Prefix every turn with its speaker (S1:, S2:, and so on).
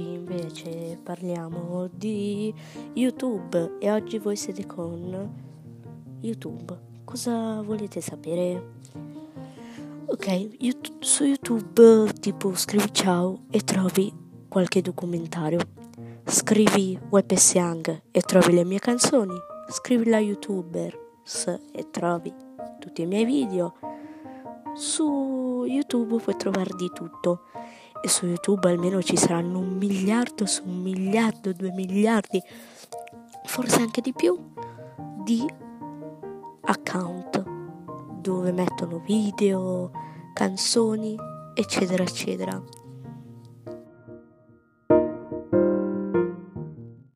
S1: invece parliamo di YouTube e oggi voi siete con YouTube. Cosa volete sapere? Ok, su YouTube tipo scrivi ciao e trovi qualche documentario. Scrivi Webs Young e trovi le mie canzoni. Scrivi la YouTubers e trovi tutti i miei video. Su YouTube puoi trovare di tutto e su YouTube almeno ci saranno un miliardo su un miliardo, due miliardi, forse anche di più, di account dove mettono video, canzoni, eccetera, eccetera.